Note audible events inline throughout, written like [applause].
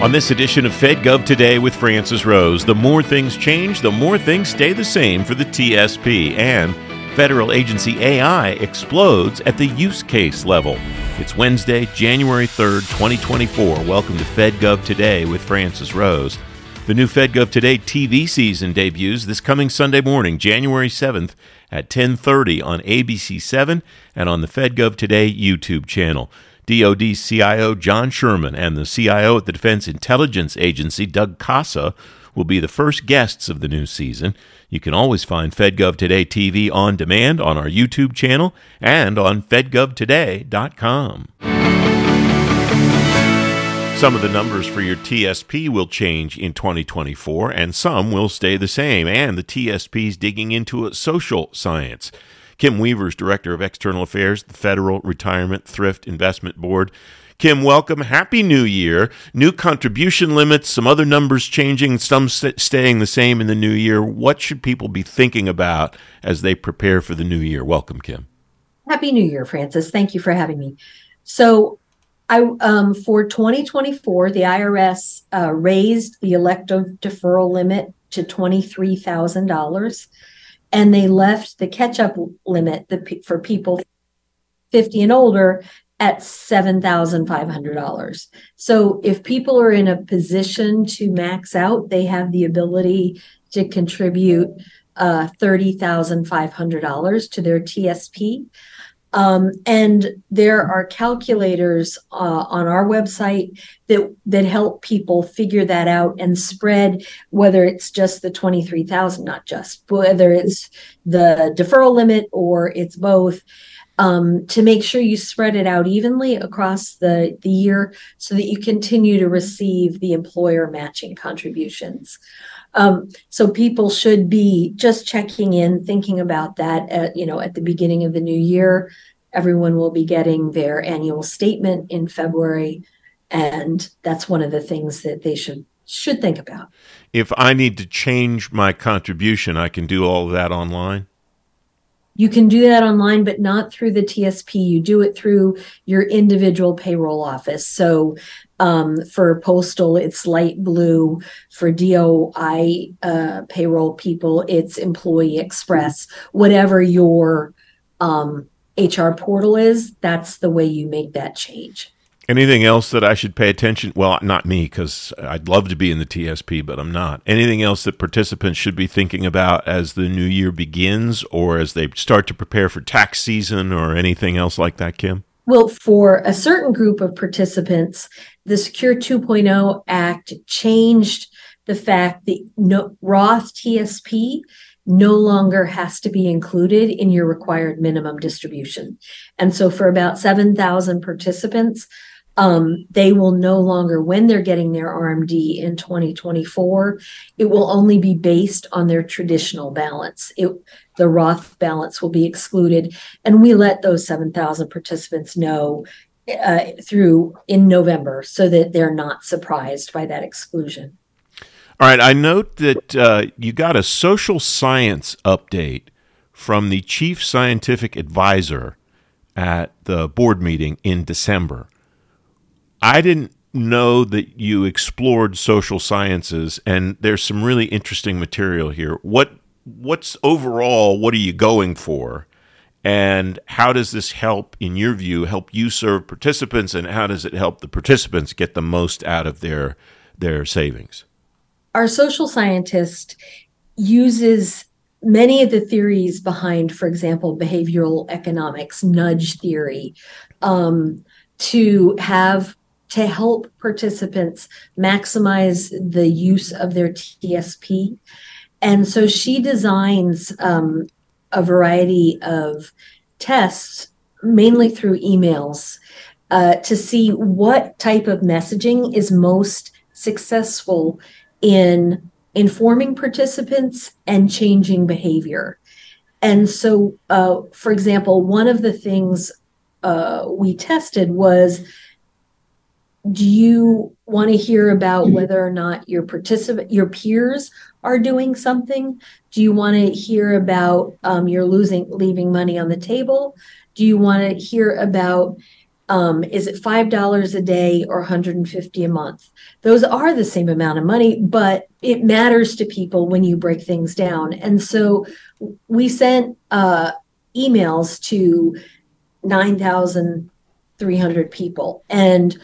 On this edition of FedGov Today with Francis Rose, the more things change, the more things stay the same for the TSP, and federal agency AI explodes at the use case level. It's Wednesday, January 3rd, 2024. Welcome to FedGov Today with Francis Rose. The new FedGov Today TV season debuts this coming Sunday morning, January 7th at 10:30 on ABC7 and on the FedGov Today YouTube channel. DoD CIO John Sherman and the CIO at the Defense Intelligence Agency, Doug Cossa, will be the first guests of the new season. You can always find FedGov Today TV on demand on our YouTube channel and on fedgovtoday.com. Some of the numbers for your TSP will change in 2024, and some will stay the same. And the TSP is digging into social science. Kim Weaver's, Director of External Affairs, the Federal Retirement Thrift Investment Board. Kim, welcome. Happy New Year. New contribution limits, some other numbers changing, some st- staying the same in the new year. What should people be thinking about as they prepare for the new year? Welcome, Kim. Happy New Year, Francis. Thank you for having me. So, I um, for 2024, the IRS uh, raised the elective deferral limit to twenty three thousand dollars and they left the catch-up limit the, for people 50 and older at $7,500. So if people are in a position to max out, they have the ability to contribute uh, $30,500 to their TSP. Um, and there are calculators uh, on our website that that help people figure that out and spread whether it's just the 23,000 not just whether it's the deferral limit or it's both um, to make sure you spread it out evenly across the, the year so that you continue to receive the employer matching contributions. Um, so people should be just checking in, thinking about that at, you know, at the beginning of the new year. Everyone will be getting their annual statement in February. And that's one of the things that they should should think about. If I need to change my contribution, I can do all of that online. You can do that online, but not through the TSP. You do it through your individual payroll office. So um, for postal, it's LiteBlue. For DOI uh, payroll people, it's Employee Express. Whatever your um, HR portal is, that's the way you make that change. Anything else that I should pay attention? Well, not me, because I'd love to be in the TSP, but I'm not. Anything else that participants should be thinking about as the new year begins, or as they start to prepare for tax season, or anything else like that, Kim? Well, for a certain group of participants, the Secure 2.0 Act changed the fact that no, Roth TSP no longer has to be included in your required minimum distribution. And so for about 7,000 participants, um, they will no longer, when they're getting their RMD in 2024, it will only be based on their traditional balance. It, the Roth balance will be excluded. And we let those 7,000 participants know uh, through in November so that they're not surprised by that exclusion. All right. I note that uh, you got a social science update from the chief scientific advisor at the board meeting in December. I didn't know that you explored social sciences, and there's some really interesting material here. What what's overall? What are you going for? And how does this help, in your view, help you serve participants, and how does it help the participants get the most out of their their savings? our social scientist uses many of the theories behind, for example, behavioral economics, nudge theory, um, to have to help participants maximize the use of their TSP. And so she designs um, a variety of tests, mainly through emails, uh, to see what type of messaging is most successful in informing participants and changing behavior. And so, uh, for example, one of the things uh, we tested was do you want to hear about mm-hmm. whether or not your participant your peers are doing something do you want to hear about um, you're losing leaving money on the table do you want to hear about um, is it $5 a day or 150 a month? Those are the same amount of money, but it matters to people when you break things down. And so we sent uh, emails to 9,300 people. And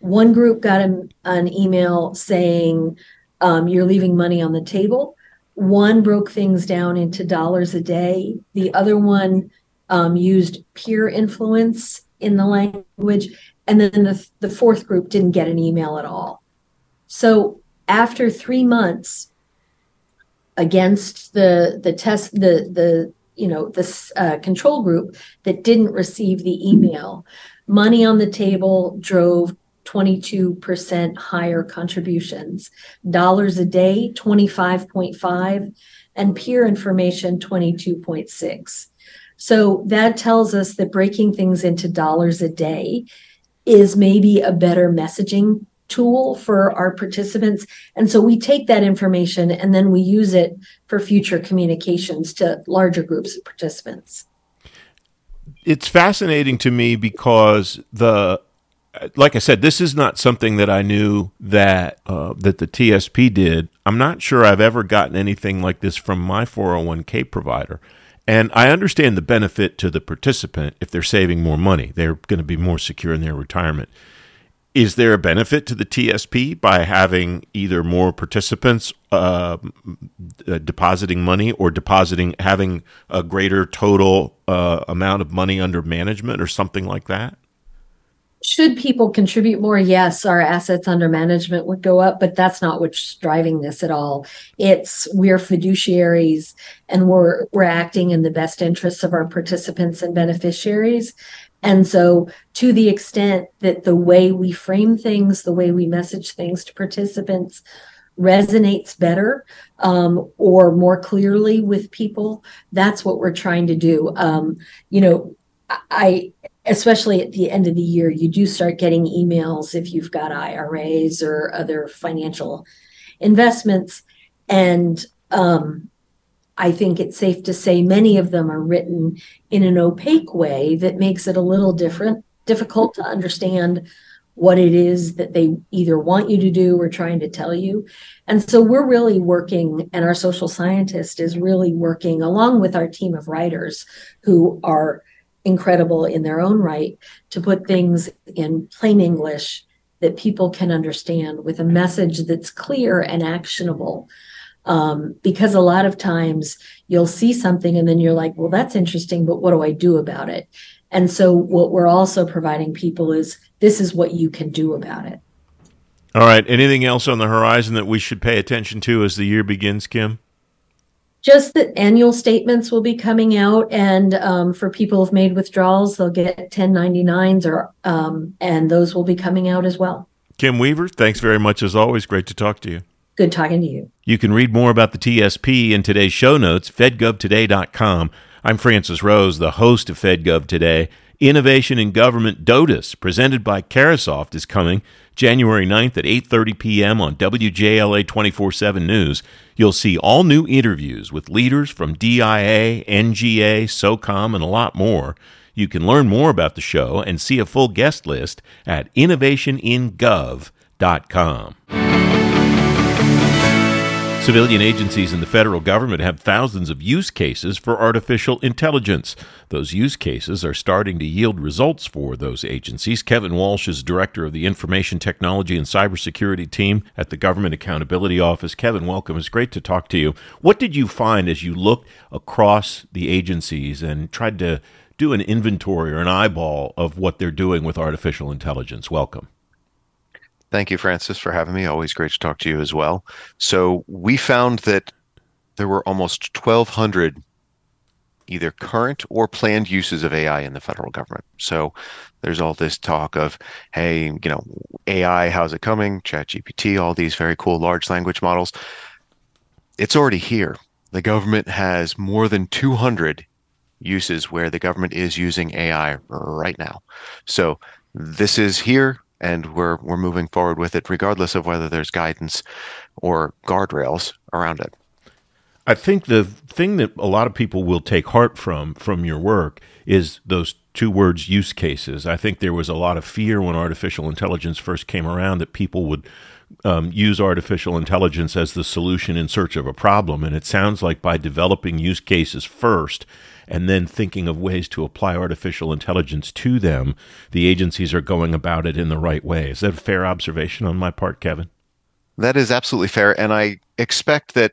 one group got an, an email saying, um, You're leaving money on the table. One broke things down into dollars a day. The other one um, used peer influence in the language. And then the, the fourth group didn't get an email at all. So after three months against the the test the the you know this uh, control group that didn't receive the email money on the table drove 22% higher contributions dollars a day 25.5 and peer information 22.6 so that tells us that breaking things into dollars a day is maybe a better messaging tool for our participants. And so we take that information and then we use it for future communications to larger groups of participants. It's fascinating to me because the like I said, this is not something that I knew that uh, that the TSP did. I'm not sure I've ever gotten anything like this from my 401k provider. And I understand the benefit to the participant if they're saving more money. They're going to be more secure in their retirement. Is there a benefit to the TSP by having either more participants uh, uh, depositing money or depositing having a greater total uh, amount of money under management or something like that? Should people contribute more? Yes our assets under management would go up but that's not what's driving this at all. It's we're fiduciaries and we're we're acting in the best interests of our participants and beneficiaries. And so to the extent that the way we frame things the way we message things to participants resonates better um, or more clearly with people that's what we're trying to do. Um, you know i especially at the end of the year, you do start getting emails if you've got IRAs or other financial investments. And um, I think it's safe to say many of them are written in an opaque way that makes it a little different, difficult to understand what it is that they either want you to do or trying to tell you. And so we're really working, and our social scientist is really working along with our team of writers who are incredible in their own right to put things in plain English that people can understand with a message that's clear and actionable. Um, because a lot of times you'll see something and then you're like, well, that's interesting, but what do I do about it? And so what we're also providing people is this is what you can do about it. All right. Anything else on the horizon that we should pay attention to as the year begins, Kim? Just that annual statements will be coming out and um, for people who've made withdrawals they'll get 1099s or um, and those will be coming out as well. Kim weaver thanks very much as always. Great to talk to you. Good talking to you. You can read more about the tsp in today's show notes fedgovtoday.com i'm francis rose the host of fedgov today. Innovation in government DODIIS presented by Carahsoft is coming January 9th at 8:30 p.m. on WJLA 24/7 News. You'll see all new interviews with leaders from DIA, NGA, SOCOM and a lot more. You can learn more about the show and see a full guest list at innovationingov.com. Civilian agencies in the federal government have thousands of use cases for artificial intelligence. Those use cases are starting to yield results for those agencies. Kevin Walsh is director of the Information Technology and Cybersecurity team at the Government Accountability Office. Kevin, welcome. It's great to talk to you. What did you find as you looked across the agencies and tried to do an inventory or an eyeball of what they're doing with artificial intelligence? Welcome. Thank you, Francis, for having me. Always great to talk to you as well. So, we found that there were almost 1,200 either current or planned uses of AI in the federal government. So, there's all this talk of, hey, you know, AI, how's it coming? ChatGPT, all these very cool large language models. It's already here. The government has more than 200 uses where the government is using AI right now. So, this is here and we're we're moving forward with it regardless of whether there's guidance or guardrails around it. I think the thing that a lot of people will take heart from from your work is those two words use cases. I think there was a lot of fear when artificial intelligence first came around that people would um, use artificial intelligence as the solution in search of a problem. And it sounds like by developing use cases first and then thinking of ways to apply artificial intelligence to them, the agencies are going about it in the right way. Is that a fair observation on my part, Kevin? That is absolutely fair. And I expect that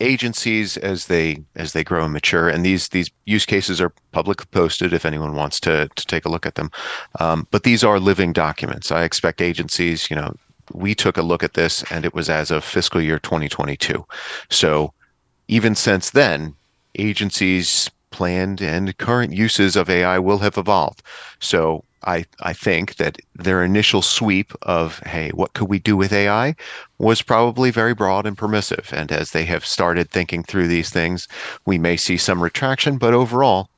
agencies as they as they grow and mature and these these use cases are publicly posted if anyone wants to to take a look at them um, but these are living documents i expect agencies you know we took a look at this and it was as of fiscal year 2022. So even since then, agencies' planned and current uses of AI will have evolved. So I, I think that their initial sweep of, hey, what could we do with AI was probably very broad and permissive. And as they have started thinking through these things, we may see some retraction, but overall,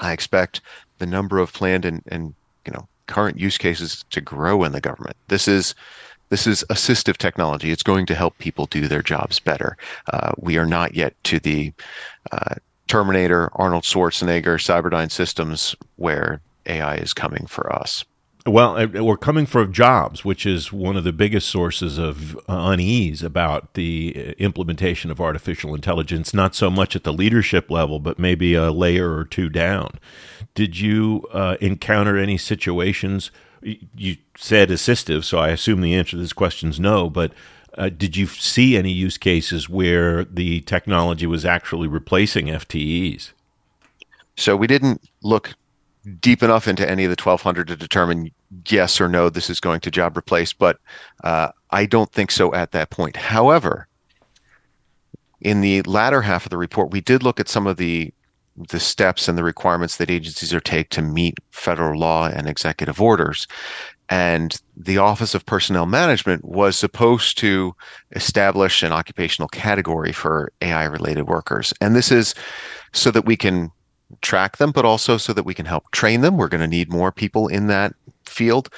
I expect the number of planned and, and you know current use cases to grow in the government. This is this is assistive technology. It's going to help people do their jobs better. Uh, we are not yet to the uh, Terminator, Arnold Schwarzenegger, Cyberdyne systems where AI is coming for us. Well, we're coming for jobs, which is one of the biggest sources of unease about the uh, implementation of artificial intelligence, not so much at the leadership level, but maybe a layer or two down. Did you uh, encounter any situations you said assistive, so I assume the answer to this question is no. But uh, did you see any use cases where the technology was actually replacing FTEs? So we didn't look deep enough into any of the 1200 to determine yes or no this is going to job replace, but uh, I don't think so at that point. However, in the latter half of the report, we did look at some of the the steps and the requirements that agencies are take to meet federal law and executive orders. And the Office of Personnel Management was supposed to establish an occupational category for AI related workers. And this is so that we can track them, but also so that we can help train them. We're going to need more people in that field.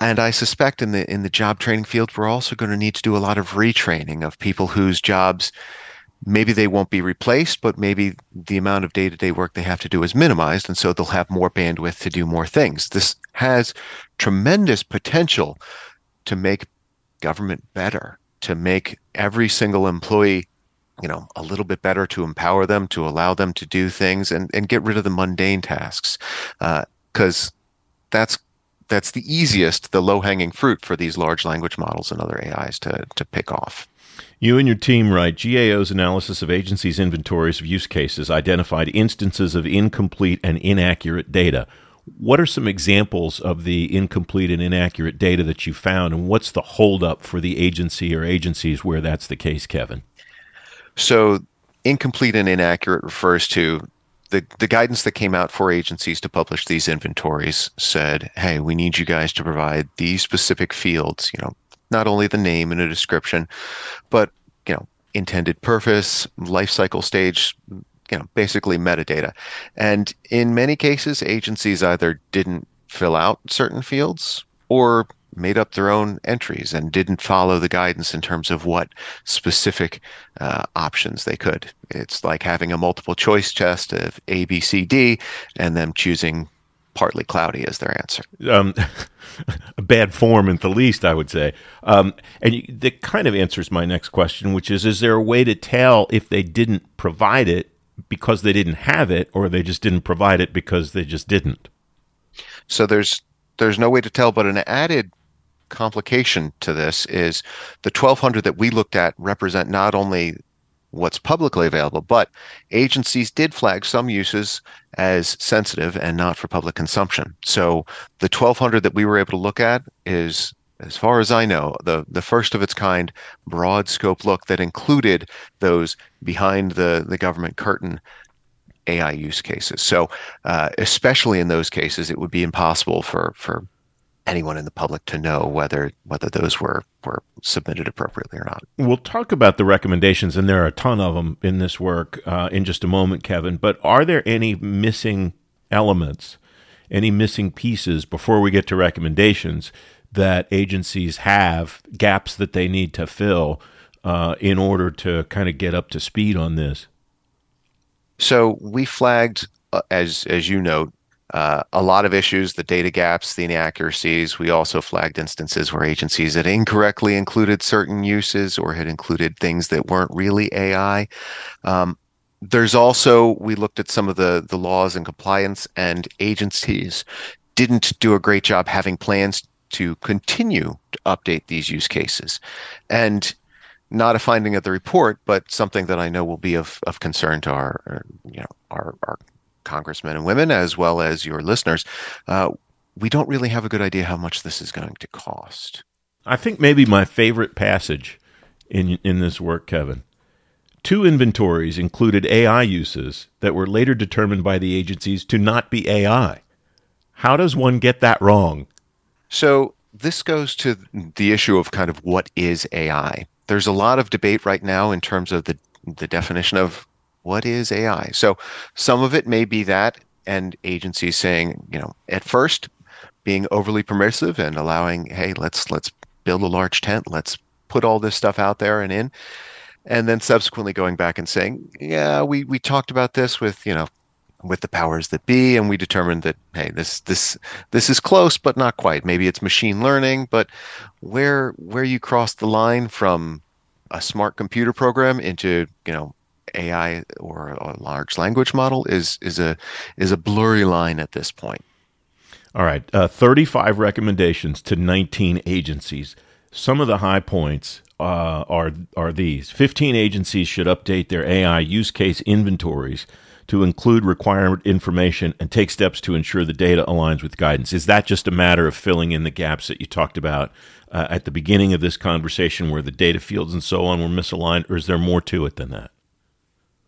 And I suspect in the in the job training field, we're also going to need to do a lot of retraining of people whose jobs maybe they won't be replaced, but maybe the amount of day to day work they have to do is minimized. And so they'll have more bandwidth to do more things. This has tremendous potential to make government better, to make every single employee you know a little bit better to empower them to allow them to do things and, and get rid of the mundane tasks because uh, that's that's the easiest the low hanging fruit for these large language models and other ais to to pick off you and your team write GAO's analysis of agencies' inventories of use cases identified instances of incomplete and inaccurate data. What are some examples of the incomplete and inaccurate data that you found, and what's the holdup for the agency or agencies where that's the case, Kevin? So, incomplete and inaccurate refers to the, the guidance that came out for agencies to publish these inventories said, hey, we need you guys to provide these specific fields, you know, not only the name and a description, but you know intended purpose, life cycle stage, you know basically metadata. And in many cases, agencies either didn't fill out certain fields or made up their own entries and didn't follow the guidance in terms of what specific uh, options they could. It's like having a multiple choice test of A, B, C, D, and them choosing partly cloudy is their answer. Um, [laughs] a bad form at the least, I would say. Um, and you, that kind of answers my next question, which is: Is there a way to tell if they didn't provide it because they didn't have it, or they just didn't provide it because they just didn't? So there's there's no way to tell, but an added complication to this is the 1200 that we looked at represent not only what's publicly available, but agencies did flag some uses as sensitive and not for public consumption. So the 1200 that we were able to look at is as far as I know, the, the first of its kind broad scope look that included those behind the, the government curtain AI use cases. So, uh, especially in those cases, it would be impossible for, for anyone in the public to know whether whether those were were submitted appropriately or not. We'll talk about the recommendations, and there are a ton of them in this work uh, in just a moment, Kevin. But are there any missing elements, any missing pieces before we get to recommendations that agencies have gaps that they need to fill? uh, in order to kind of get up to speed on this? So we flagged, uh, as as you note, a lot of issues, the data gaps, the inaccuracies. We also flagged instances where agencies had incorrectly included certain uses or had included things that weren't really AI. Um, there's also we looked at some of the the laws and compliance, and agencies didn't do a great job having plans to continue to update these use cases, and not a finding of the report, but something that I know will be of, of concern to our, you know, our, our congressmen and women, as well as your listeners. Uh, we don't really have a good idea how much this is going to cost. I think maybe my favorite passage in in this work, Kevin. Two inventories included AI uses that were later determined by the agencies to not be AI. How does one get that wrong? So, this goes to the issue of kind of what is AI. There's a lot of debate right now in terms of the, the definition of what is AI. So, some of it may be that, and agencies saying, you know, at first being overly permissive and allowing, hey, let's let's build a large tent, let's put all this stuff out there and in and then subsequently going back and saying, yeah, we we talked about this with you know with the powers that be, and we determined that hey, this this this is close but not quite. Maybe it's machine learning, but where where you cross the line from a smart computer program into you know AI or a large language model is is a is a blurry line at this point. All right, uh, 35 recommendations to 19 agencies. Some of the high points uh, are are these: 15 agencies should update their AI use case inventories to include required information and take steps to ensure the data aligns with guidance. Is that just a matter of filling in the gaps that you talked about uh, at the beginning of this conversation, where the data fields and so on were misaligned, or is there more to it than that?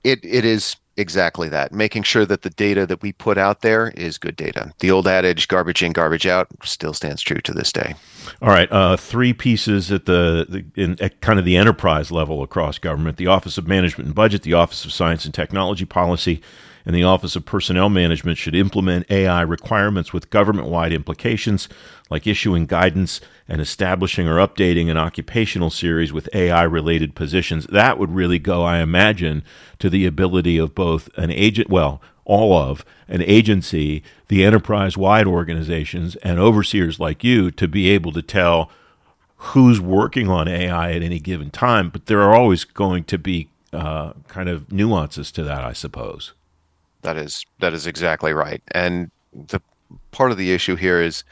It it is exactly that making sure that the data that we put out there is good data. The old adage garbage in garbage out still stands true to this day. All right uh, three pieces at the, the in, at kind of the enterprise level across government the office of management and budget the office of science and technology policy and the Office of Personnel Management should implement AI requirements with government wide implications, like issuing guidance and establishing or updating an occupational series with AI related positions. That would really go, I imagine, to the ability of both an agent, well, all of an agency, the enterprise wide organizations, and overseers like you to be able to tell who's working on AI at any given time. But there are always going to be uh, kind of nuances to that, I suppose. That is that is exactly right. And the part of the issue here is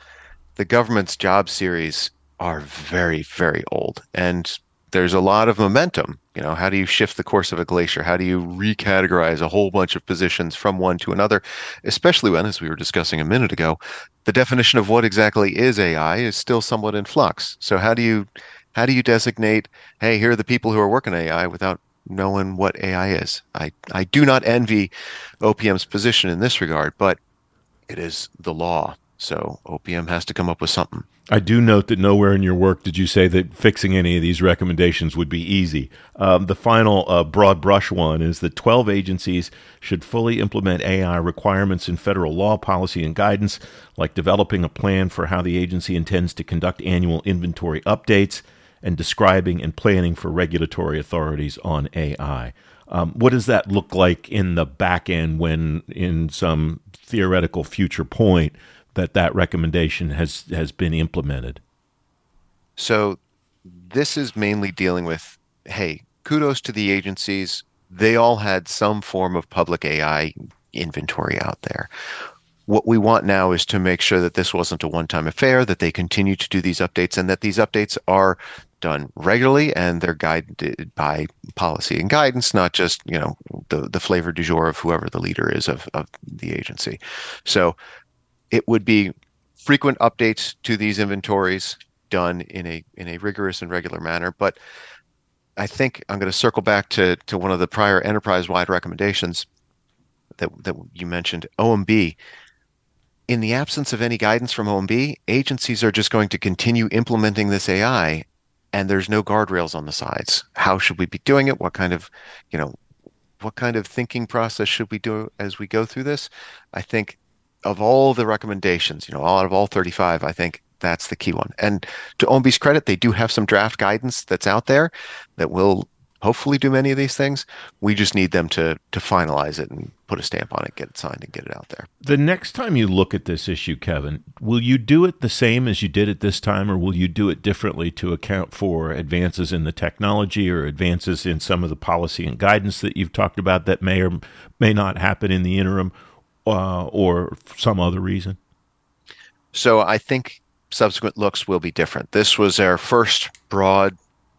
the government's job series are very very old and there's a lot of momentum. You know, how do you shift the course of a glacier? How do you recategorize a whole bunch of positions from one to another? Especially when, as we were discussing a minute ago, the definition of what exactly is AI is still somewhat in flux. So how do you how do you designate, hey, here are the people who are working AI without knowing what AI is. I, I do not envy OPM's position in this regard, but it is the law. So OPM has to come up with something. I do note that nowhere in your work did you say that fixing any of these recommendations would be easy. Um, the final uh, broad brush one is that 12 agencies should fully implement AI requirements in federal law, policy, and guidance, like developing a plan for how the agency intends to conduct annual inventory updates and describing and planning for regulatory authorities on AI. Um, what does that look like in the back end when, in some theoretical future point, that that recommendation has has been implemented? So, this is mainly dealing with, hey, kudos to the agencies. They all had some form of public AI inventory out there. What we want now is to make sure that this wasn't a one time affair, that they continue to do these updates, and that these updates are done regularly and they're guided by policy and guidance, not just, you know, the, the flavor du jour of whoever the leader is of, of the agency. So it would be frequent updates to these inventories done in a in a rigorous and regular manner. But I think I'm going to circle back to, to one of the prior enterprise wide recommendations that, that you mentioned, OMB in the absence of any guidance from OMB, agencies are just going to continue implementing this AI and there's no guardrails on the sides. How should we be doing it? What kind of, you know, what kind of thinking process should we do as we go through this? I think of all the recommendations, you know, out of all 35, I think that's the key one. And to OMB's credit, they do have some draft guidance that's out there that will hopefully do many of these things. We just need them to to finalize it and put a stamp on it, get it signed, and get it out there. The next time you look at this issue, Kevin, will you do it the same as you did it this time, or will you do it differently to account for advances in the technology or advances in some of the policy and guidance that you've talked about that may or may not happen in the interim, uh, or some other reason? So I think subsequent looks will be different. This was our first broad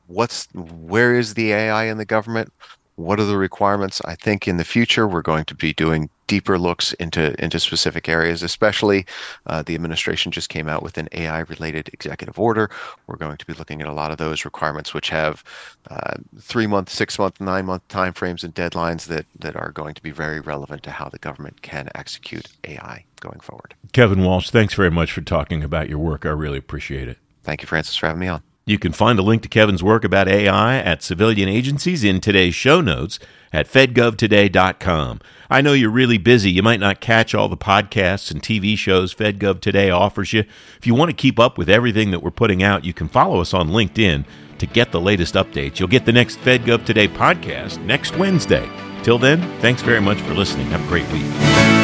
what's where is the AI in the government? What are the requirements? I think in the future we're going to be doing deeper looks into into specific areas. Especially, uh, the administration just came out with an AI-related executive order. We're going to be looking at a lot of those requirements, which have uh, three-month, six-month, nine-month timeframes and deadlines that that are going to be very relevant to how the government can execute AI going forward. Kevin Walsh, thanks very much for talking about your work. I really appreciate it. Thank you, Francis, for having me on. You can find a link to Kevin's work about AI at civilian agencies in today's show notes at fedgovtoday.com. I know you're really busy. You might not catch all the podcasts and TV shows FedGov Today offers you. If you want to keep up with everything that we're putting out, you can follow us on LinkedIn to get the latest updates. You'll get the next FedGov Today podcast next Wednesday. Till then, thanks very much for listening. Have a great week.